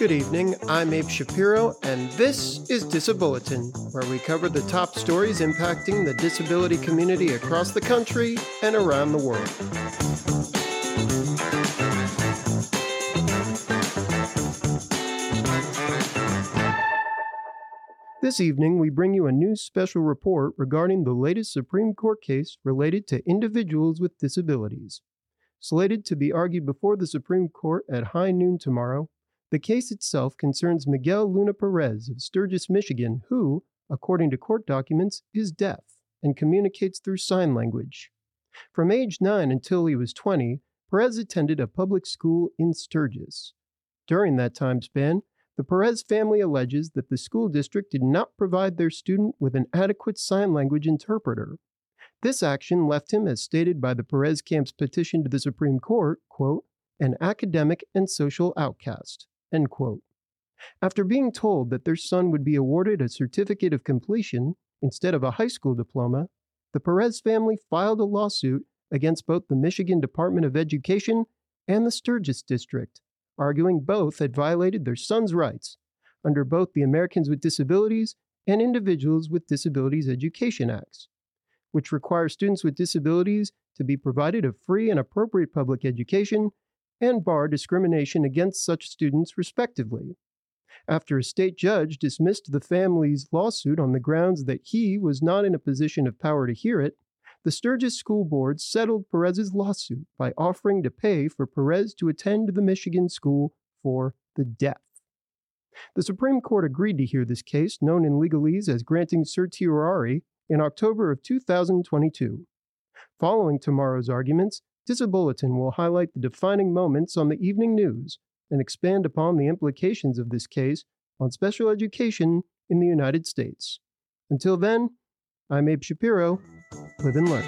Good evening, I'm Abe Shapiro, and this is Disabulletin, where we cover the top stories impacting the disability community across the country and around the world. This evening, we bring you a new special report regarding the latest Supreme Court case related to individuals with disabilities. Slated to be argued before the Supreme Court at high noon tomorrow, the case itself concerns Miguel Luna Perez of Sturgis, Michigan, who, according to court documents, is deaf and communicates through sign language. From age 9 until he was 20, Perez attended a public school in Sturgis. During that time span, the Perez family alleges that the school district did not provide their student with an adequate sign language interpreter this action left him, as stated by the Perez camp's petition to the Supreme Court, quote, an academic and social outcast, end quote. After being told that their son would be awarded a certificate of completion instead of a high school diploma, the Perez family filed a lawsuit against both the Michigan Department of Education and the Sturgis District, arguing both had violated their son's rights under both the Americans with Disabilities and Individuals with Disabilities Education Acts which require students with disabilities to be provided a free and appropriate public education and bar discrimination against such students, respectively. After a state judge dismissed the family's lawsuit on the grounds that he was not in a position of power to hear it, the Sturgis School Board settled Perez's lawsuit by offering to pay for Perez to attend the Michigan School for the Deaf. The Supreme Court agreed to hear this case, known in legalese as granting certiorari, in October of 2022. Following tomorrow's arguments, Disabulletin will highlight the defining moments on the evening news and expand upon the implications of this case on special education in the United States. Until then, I'm Abe Shapiro. Live and learn.